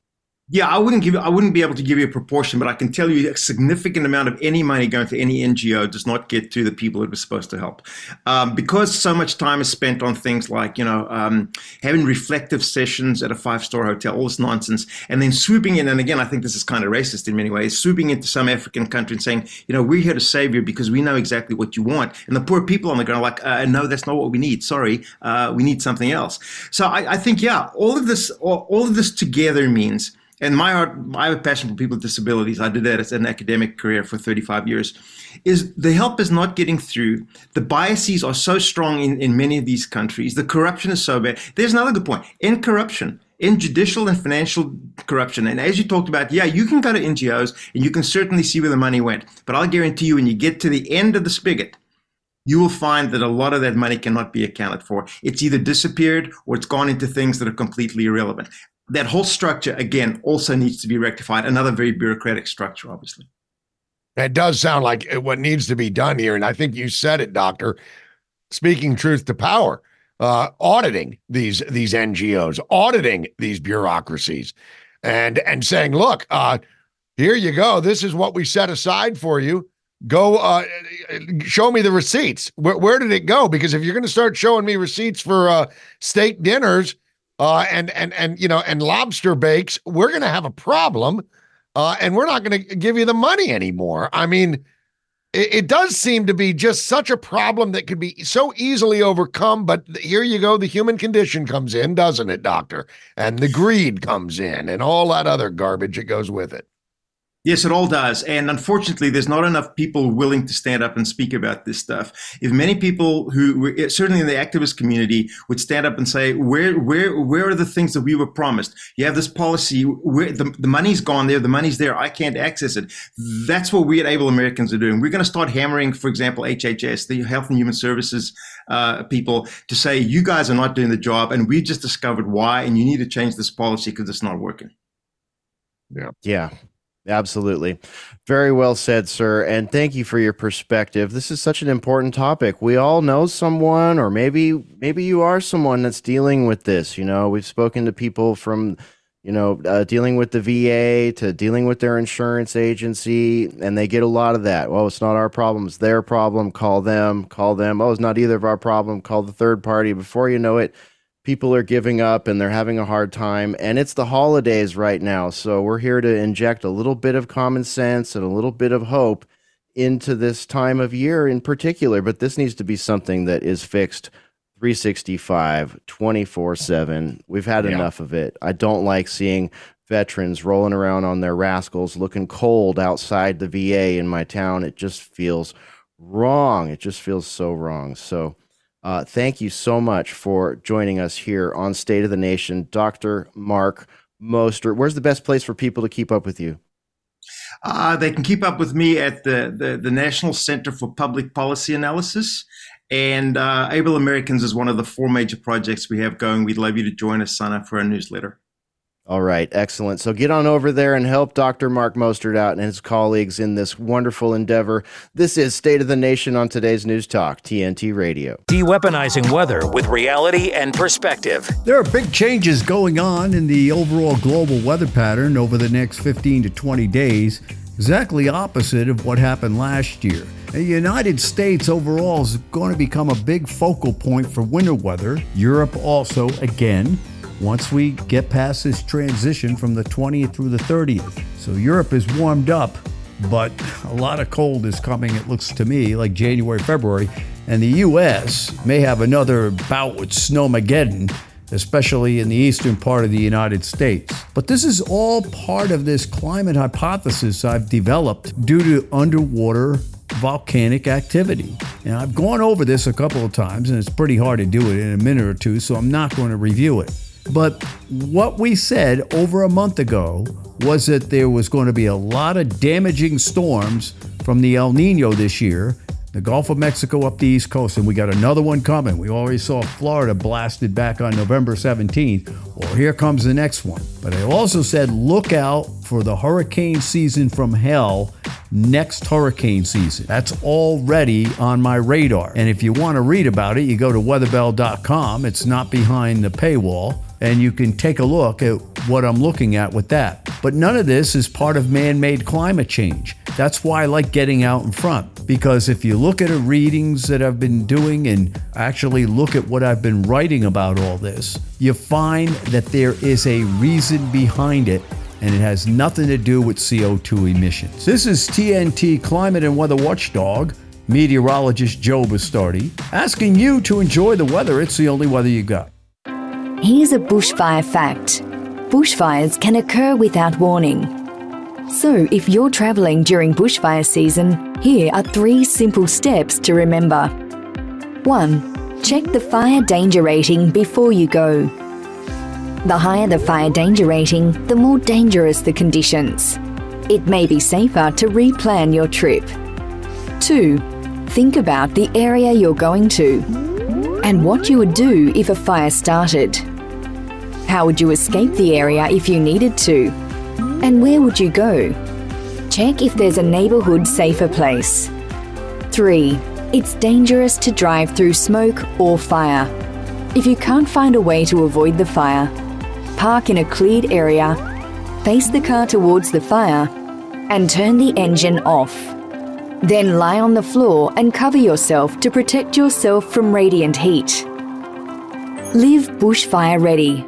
Yeah, I wouldn't give. I wouldn't be able to give you a proportion, but I can tell you a significant amount of any money going to any NGO does not get to the people it was supposed to help, um, because so much time is spent on things like you know um, having reflective sessions at a five-star hotel, all this nonsense, and then swooping in. And again, I think this is kind of racist in many ways, swooping into some African country and saying, you know, we're here to save you because we know exactly what you want, and the poor people on the ground are like, uh, no, that's not what we need. Sorry, uh, we need something else. So I, I think, yeah, all of this, all, all of this together means and my heart, I have a passion for people with disabilities. I did that as an academic career for 35 years. Is the help is not getting through. The biases are so strong in, in many of these countries. The corruption is so bad. There's another good point. In corruption, in judicial and financial corruption, and as you talked about, yeah, you can go to NGOs and you can certainly see where the money went. But I'll guarantee you, when you get to the end of the spigot, you will find that a lot of that money cannot be accounted for. It's either disappeared or it's gone into things that are completely irrelevant that whole structure again also needs to be rectified. Another very bureaucratic structure, obviously. That does sound like what needs to be done here, and I think you said it, Doctor. Speaking truth to power, uh, auditing these these NGOs, auditing these bureaucracies, and and saying, look, uh, here you go. This is what we set aside for you. Go uh, show me the receipts. Where, where did it go? Because if you're going to start showing me receipts for uh, steak dinners uh, and and and you know and lobster bakes, we're going to have a problem, uh, and we're not going to give you the money anymore. I mean, it, it, does seem to be just such a problem that could be so easily overcome. But here you go, the human condition comes in, doesn't it, Doctor? And the greed comes in, and all that other garbage that goes with it. Yes, it all does. And unfortunately, there's not enough people willing to stand up and speak about this stuff. If many people who, eh, certainly in the activist community, would stand up and say, where, where, where are the things that we were promised? You have this policy where the, the money's gone there. The money's there. I can't access it. That's what we at Able Americans are doing. We're going to start hammering, for example, HHS, the Health and Human Services uh, people to say, you guys are not doing the job. And we just discovered why. And you need to change this policy because it's not working. Yeah. Yeah. Absolutely. Very well said, sir. And thank you for your perspective. This is such an important topic. We all know someone or maybe maybe you are someone that's dealing with this, you know. We've spoken to people from you know, uh, dealing with the VA to dealing with their insurance agency, and they get a lot of that. Well, it's not our problem; it's their problem. Call them. Call them. Oh, it's not either of our problem. Call the third party. Before you know it, people are giving up and they're having a hard time. And it's the holidays right now. So we're here to inject a little bit of common sense and a little bit of hope into this time of year in particular. But this needs to be something that is fixed 365, 24 7. We've had yeah. enough of it. I don't like seeing veterans rolling around on their rascals looking cold outside the VA in my town. It just feels wrong. It just feels so wrong. So, uh, thank you so much for joining us here on State of the Nation, Dr. Mark Mostert. Where's the best place for people to keep up with you? Uh, they can keep up with me at the, the, the National Center for Public Policy Analysis. And uh, Able Americans is one of the four major projects we have going. We'd love you to join us, sign up for our newsletter. All right, excellent. So get on over there and help Dr. Mark Mostert out and his colleagues in this wonderful endeavor. This is State of the Nation on today's News Talk, TNT Radio. De-weaponizing weather with reality and perspective. There are big changes going on in the overall global weather pattern over the next 15 to 20 days, exactly opposite of what happened last year. The United States overall is going to become a big focal point for winter weather. Europe also, again once we get past this transition from the 20th through the 30th. So Europe is warmed up, but a lot of cold is coming, it looks to me, like January, February. And the U.S. may have another bout with Snowmageddon, especially in the eastern part of the United States. But this is all part of this climate hypothesis I've developed due to underwater volcanic activity. And I've gone over this a couple of times, and it's pretty hard to do it in a minute or two, so I'm not going to review it. But what we said over a month ago was that there was going to be a lot of damaging storms from the El Nino this year, the Gulf of Mexico up the East Coast, and we got another one coming. We already saw Florida blasted back on November 17th. Well, here comes the next one. But I also said look out for the hurricane season from hell next hurricane season. That's already on my radar. And if you want to read about it, you go to weatherbell.com. It's not behind the paywall and you can take a look at what I'm looking at with that. But none of this is part of man made climate change. That's why I like getting out in front, because if you look at the readings that I've been doing and actually look at what I've been writing about all this, you find that there is a reason behind it and it has nothing to do with CO2 emissions. This is TNT Climate and Weather Watchdog, meteorologist Joe Bastardi, asking you to enjoy the weather. It's the only weather you got. Here's a bushfire fact bushfires can occur without warning. So, if you're travelling during bushfire season, here are three simple steps to remember. 1. Check the fire danger rating before you go. The higher the fire danger rating, the more dangerous the conditions. It may be safer to replan your trip. 2. Think about the area you're going to and what you would do if a fire started. How would you escape the area if you needed to? And where would you go? Check if there's a neighbourhood safer place. 3. It's dangerous to drive through smoke or fire. If you can't find a way to avoid the fire, park in a cleared area, face the car towards the fire, and turn the engine off. Then lie on the floor and cover yourself to protect yourself from radiant heat. Live bushfire ready.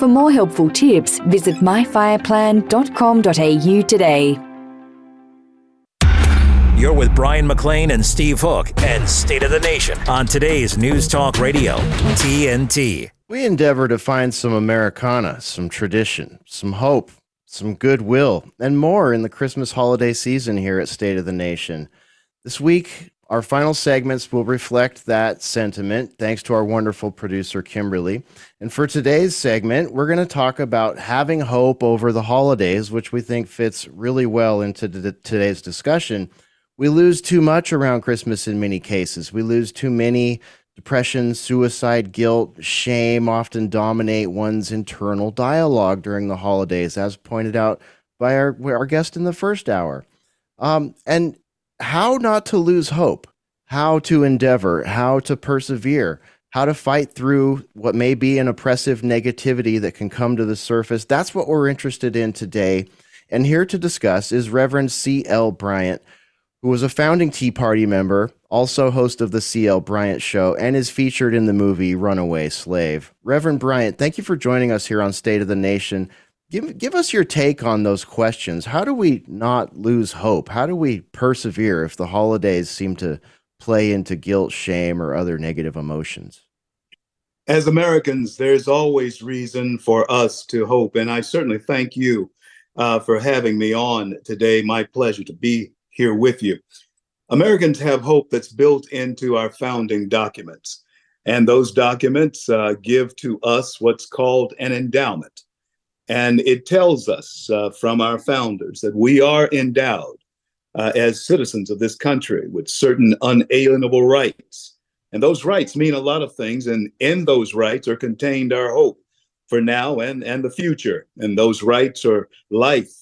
For more helpful tips, visit myfireplan.com.au today. You're with Brian McLean and Steve Hook and State of the Nation on today's News Talk Radio, TNT. We endeavor to find some Americana, some tradition, some hope, some goodwill, and more in the Christmas holiday season here at State of the Nation. This week, our final segments will reflect that sentiment, thanks to our wonderful producer, Kimberly. And for today's segment, we're going to talk about having hope over the holidays, which we think fits really well into the, today's discussion. We lose too much around Christmas in many cases. We lose too many. Depression, suicide, guilt, shame often dominate one's internal dialogue during the holidays, as pointed out by our, our guest in the first hour. Um, and how not to lose hope, how to endeavor, how to persevere, how to fight through what may be an oppressive negativity that can come to the surface. That's what we're interested in today. And here to discuss is Reverend C.L. Bryant, who was a founding Tea Party member, also host of the C.L. Bryant Show, and is featured in the movie Runaway Slave. Reverend Bryant, thank you for joining us here on State of the Nation. Give, give us your take on those questions. How do we not lose hope? How do we persevere if the holidays seem to play into guilt, shame, or other negative emotions? As Americans, there's always reason for us to hope. And I certainly thank you uh, for having me on today. My pleasure to be here with you. Americans have hope that's built into our founding documents. And those documents uh, give to us what's called an endowment. And it tells us uh, from our founders that we are endowed uh, as citizens of this country with certain unalienable rights. And those rights mean a lot of things. And in those rights are contained our hope for now and, and the future. And those rights are life,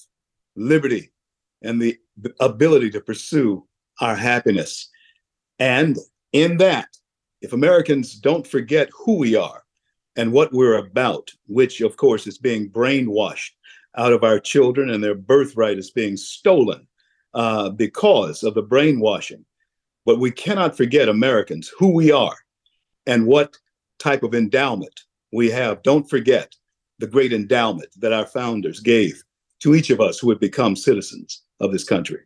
liberty, and the ability to pursue our happiness. And in that, if Americans don't forget who we are, and what we're about, which of course is being brainwashed out of our children and their birthright is being stolen uh, because of the brainwashing. But we cannot forget Americans, who we are, and what type of endowment we have. Don't forget the great endowment that our founders gave to each of us who have become citizens of this country.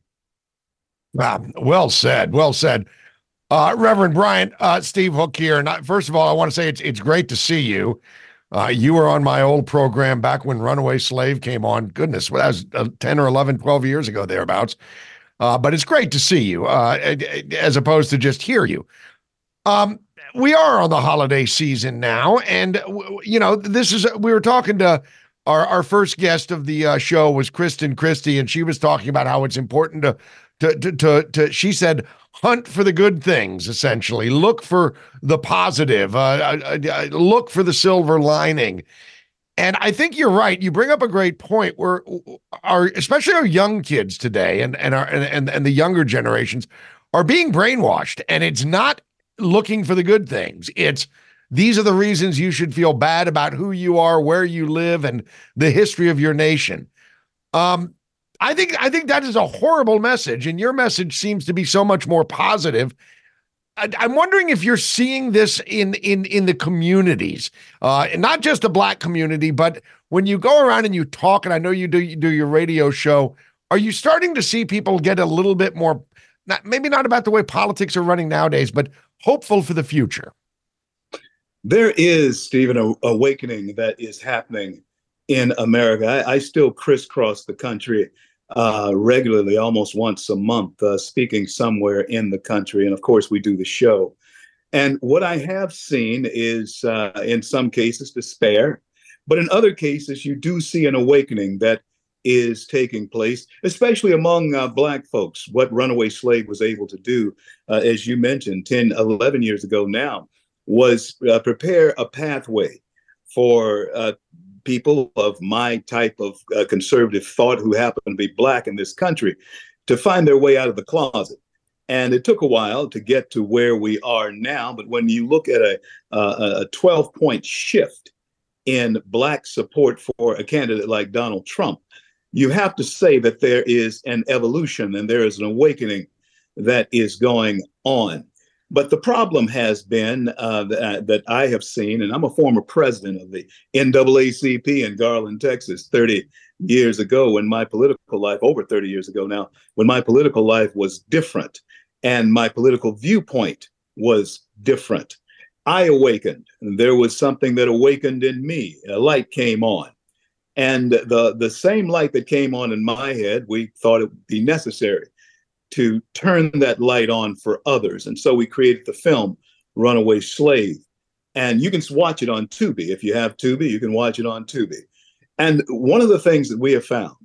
Ah, well said. Well said. Uh, Reverend Bryant, uh, Steve Hook here. And first of all, I want to say it's it's great to see you. Uh, you were on my old program back when Runaway Slave came on. Goodness, well, that was uh, 10 or 11, 12 years ago, thereabouts. Uh, but it's great to see you uh, as opposed to just hear you. Um, we are on the holiday season now. And, you know, this is, we were talking to our, our first guest of the show was Kristen Christie, and she was talking about how it's important to to, to, to, to she said, hunt for the good things, essentially. Look for the positive, uh, uh, uh, look for the silver lining. And I think you're right. You bring up a great point where our, especially our young kids today and, and our, and, and the younger generations are being brainwashed and it's not looking for the good things. It's, these are the reasons you should feel bad about who you are, where you live, and the history of your nation. Um, I think I think that is a horrible message, and your message seems to be so much more positive. I, am wondering if you're seeing this in in in the communities, uh, not just the black community, but when you go around and you talk, and I know you do you do your radio show. Are you starting to see people get a little bit more, not maybe not about the way politics are running nowadays, but hopeful for the future? there is, Stephen, a awakening that is happening in America. I, I still crisscross the country uh, regularly, almost once a month, uh, speaking somewhere in the country. And of course, we do the show. And what I have seen is, uh, in some cases, despair. But in other cases, you do see an awakening that is taking place, especially among uh, Black folks. What Runaway Slave was able to do, uh, as you mentioned, 10, 11 years ago now, was uh, prepare a pathway for uh, people of my type of uh, conservative thought who happen to be black in this country to find their way out of the closet. And it took a while to get to where we are now. But when you look at a, a 12 point shift in black support for a candidate like Donald Trump, you have to say that there is an evolution and there is an awakening that is going on. But the problem has been uh, that, that, I have seen, and I'm a former president of the NAACP in Garland, Texas, 30 years ago, when my political life, over 30 years ago now, when my political life was different and my political viewpoint was different. I awakened. There was something that awakened in me. A light came on. And the, the same light that came on in my head, we thought it would be necessary to turn that light on for others. And so we created the film Runaway Slave. And you can watch it on Tubi. If you have Tubi, you can watch it on Tubi. And one of the things that we have found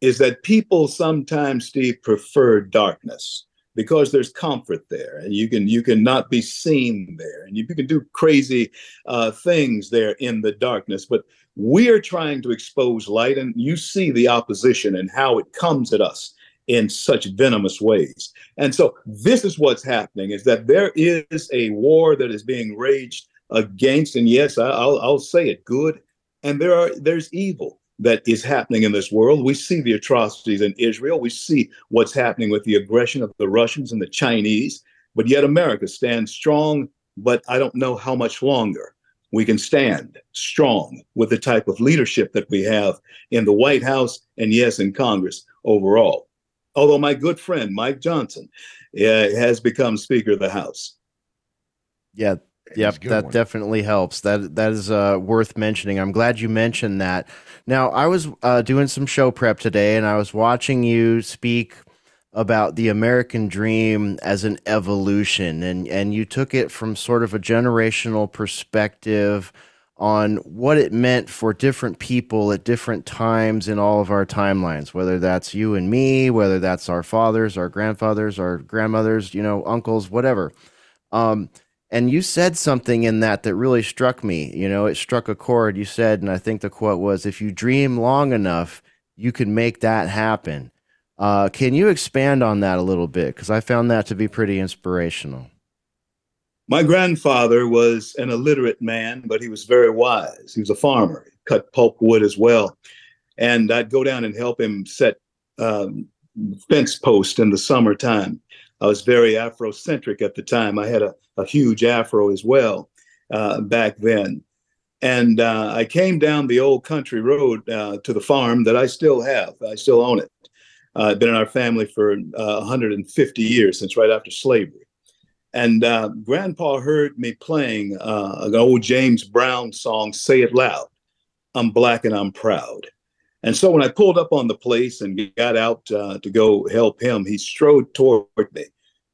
is that people sometimes, Steve, prefer darkness because there's comfort there and you can you can not be seen there and you, you can do crazy uh, things there in the darkness but we are trying to expose light and you see the opposition and how it comes at us in such venomous ways. And so this is what's happening is that there is a war that is being raged against, and yes, I'll, I'll say it, good, and there are there's evil that is happening in this world. We see the atrocities in Israel. We see what's happening with the aggression of the Russians and the Chinese. But yet America stands strong, but I don't know how much longer we can stand strong with the type of leadership that we have in the White House and yes, in Congress overall although my good friend Mike Johnson uh, has become Speaker of the House. Yeah, yep, that one. definitely helps. That that is uh, worth mentioning. I'm glad you mentioned that. Now, I was uh, doing some show prep today, and I was watching you speak about the American dream as an evolution, and and you took it from sort of a generational perspective on what it meant for different people at different times in all of our timelines, whether that's you and me, whether that's our fathers, our grandfathers, our grandmothers, you know, uncles, whatever. Um, and you said something in that that really struck me. You know, it struck a chord. You said, and I think the quote was, if you dream long enough, you can make that happen. Uh, can you expand on that a little bit? Because I found that to be pretty inspirational. My grandfather was an illiterate man, but he was very wise. He was a farmer, he cut pulp wood as well. And I'd go down and help him set um, fence posts in the summertime. I was very Afrocentric at the time. I had a, a huge afro as well uh, back then. And uh, I came down the old country road uh, to the farm that I still have. I still own it. Uh, I've been in our family for 150 uh, years since right after slavery. And uh, Grandpa heard me playing uh, an old James Brown song, Say It Loud. I'm black and I'm proud. And so when I pulled up on the place and got out uh, to go help him, he strode toward me.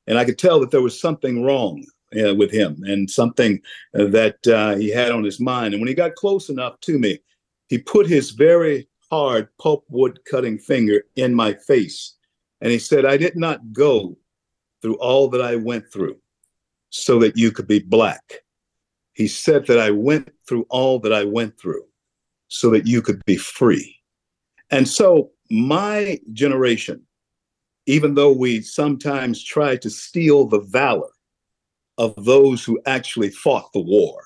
And I could tell that there was something wrong uh, with him and something that uh, he had on his mind. And when he got close enough to me, he put his very hard pulpwood cutting finger in my face And he said, I did not go through all that I went through so that you could be black. He said that I went through all that I went through so that you could be free. And so, my generation, even though we sometimes try to steal the valor of those who actually fought the war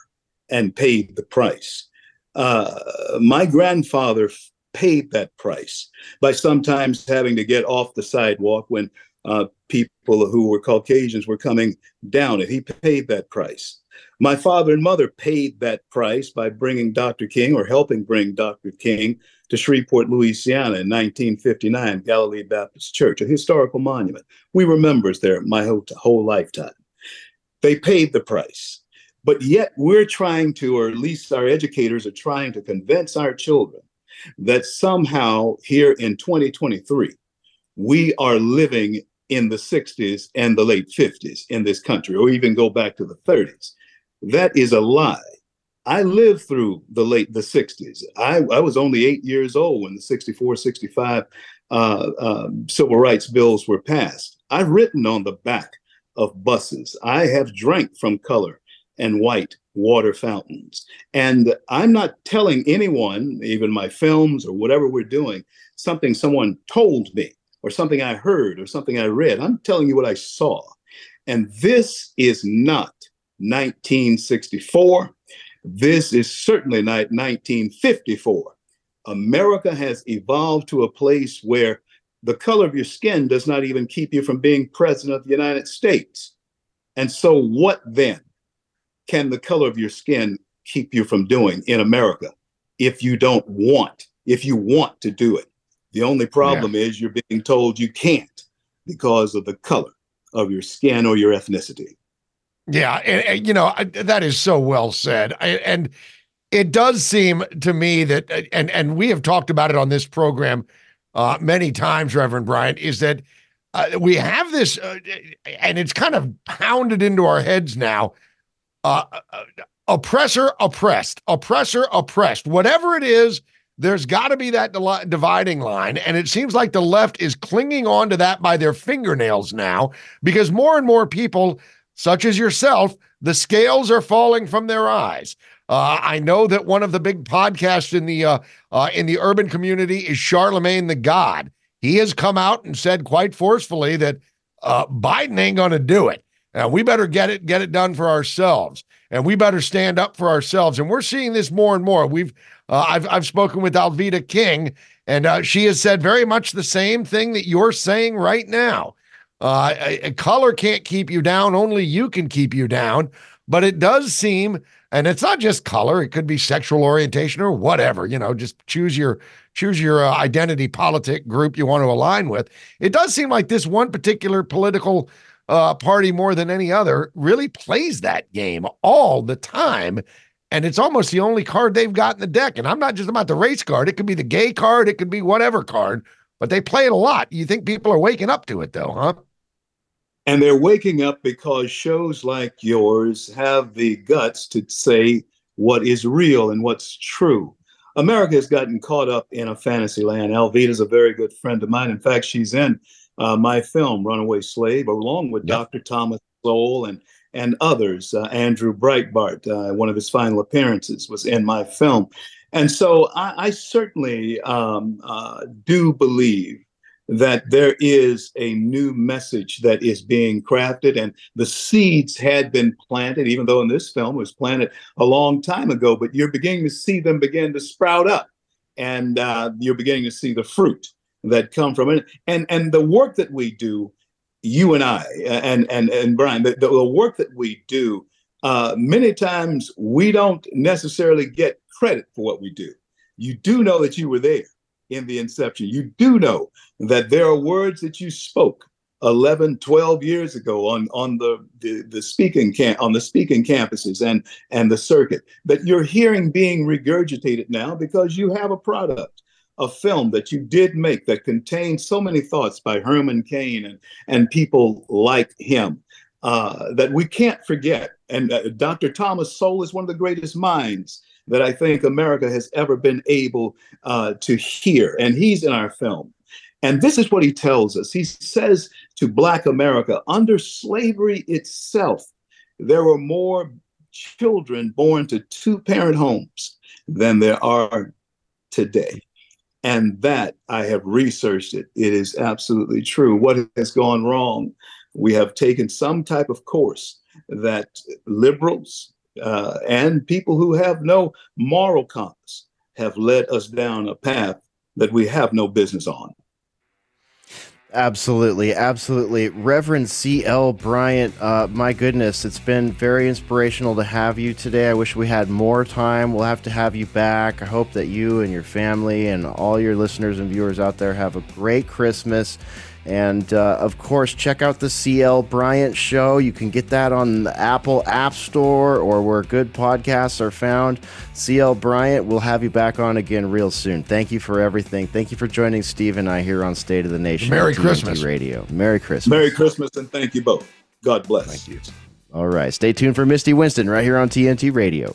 and paid the price, uh, my grandfather paid that price by sometimes having to get off the sidewalk when uh, people who were Caucasians were coming down it. He paid that price. My father and mother paid that price by bringing Dr. King or helping bring Dr. King to Shreveport, Louisiana in 1959, Galilee Baptist Church, a historical monument. We were members there my whole, whole lifetime. They paid the price. But yet we're trying to, or at least our educators are trying to convince our children that somehow here in 2023, we are living in the 60s and the late 50s in this country, or even go back to the 30s. That is a lie. I lived through the late the 60s. I, I was only eight years old when the 64, 65 uh, uh, civil rights bills were passed. I've written on the back of buses. I have drank from color and white water fountains. And I'm not telling anyone, even my films or whatever we're doing, something someone told me or something I heard or something I read. I'm telling you what I saw. And this is not 1964. This is certainly not 1954. America has evolved to a place where the color of your skin does not even keep you from being president of the United States. And so, what then? can the color of your skin keep you from doing in America if you don't want, if you want to do it? The only problem yeah. is you're being told you can't because of the color of your skin or your ethnicity. Yeah, and, and, you know that is so well said, and it does seem to me that, and and we have talked about it on this program uh, many times, Reverend Bryant, is that uh, we have this, uh, and it's kind of pounded into our heads now uh, uh, oppressor oppressed, oppressor oppressed. Whatever it is, there's got to be that dividing line. And it seems like the left is clinging on to that by their fingernails now because more and more people, such as yourself, the scales are falling from their eyes. Uh, I know that one of the big podcasts in the uh, uh, in the urban community is Charlemagne the God. He has come out and said quite forcefully that uh, Biden ain't going to do it. And we better get it get it done for ourselves, and we better stand up for ourselves. And we're seeing this more and more. We've uh, I've I've spoken with Alveda King, and uh, she has said very much the same thing that you're saying right now. Uh, a, a color can't keep you down; only you can keep you down. But it does seem, and it's not just color; it could be sexual orientation or whatever. You know, just choose your choose your uh, identity politic group you want to align with. It does seem like this one particular political uh, party more than any other really plays that game all the time. And it's almost the only card they've got in the deck. And I'm not just about the race card, it could be the gay card, it could be whatever card, but they play it a lot. You think people are waking up to it, though, huh? And they're waking up because shows like yours have the guts to say what is real and what's true. America has gotten caught up in a fantasy land. is a very good friend of mine. In fact, she's in uh, my film, Runaway Slave, along with yep. Dr. Thomas Sowell and and others. Uh, Andrew Breitbart, uh, one of his final appearances, was in my film. And so I, I certainly um, uh, do believe that there is a new message that is being crafted, and the seeds had been planted, even though in this film it was planted a long time ago, but you're beginning to see them begin to sprout up, and uh, you're beginning to see the fruit that come from it. And and the work that we do, you and I, and and and Brian, the, the work that we do, uh, many times we don't necessarily get credit for what we do. You do know that you were there in the inception. You do know that there are words that you spoke 11 12 years ago on on the, the the speaking camp on the speaking campuses and and the circuit that you're hearing being regurgitated now because you have a product a film that you did make that contained so many thoughts by Herman Cain and, and people like him uh, that we can't forget. And uh, Dr. Thomas Sowell is one of the greatest minds that I think America has ever been able uh, to hear. And he's in our film. And this is what he tells us. He says to Black America, under slavery itself, there were more children born to two parent homes than there are today. And that I have researched it. It is absolutely true. What has gone wrong? We have taken some type of course that liberals uh, and people who have no moral compass have led us down a path that we have no business on. Absolutely, absolutely. Reverend C.L. Bryant, uh, my goodness, it's been very inspirational to have you today. I wish we had more time. We'll have to have you back. I hope that you and your family and all your listeners and viewers out there have a great Christmas and uh, of course, check out the CL Bryant Show. You can get that on the Apple App Store or where good podcasts are found. CL Bryant, we'll have you back on again real soon. Thank you for everything. Thank you for joining Steve and I here on State of the Nation. Merry Christmas. Radio. Merry Christmas. Merry Christmas, and thank you both. God bless. Thank you. All right. Stay tuned for Misty Winston right here on TNT Radio.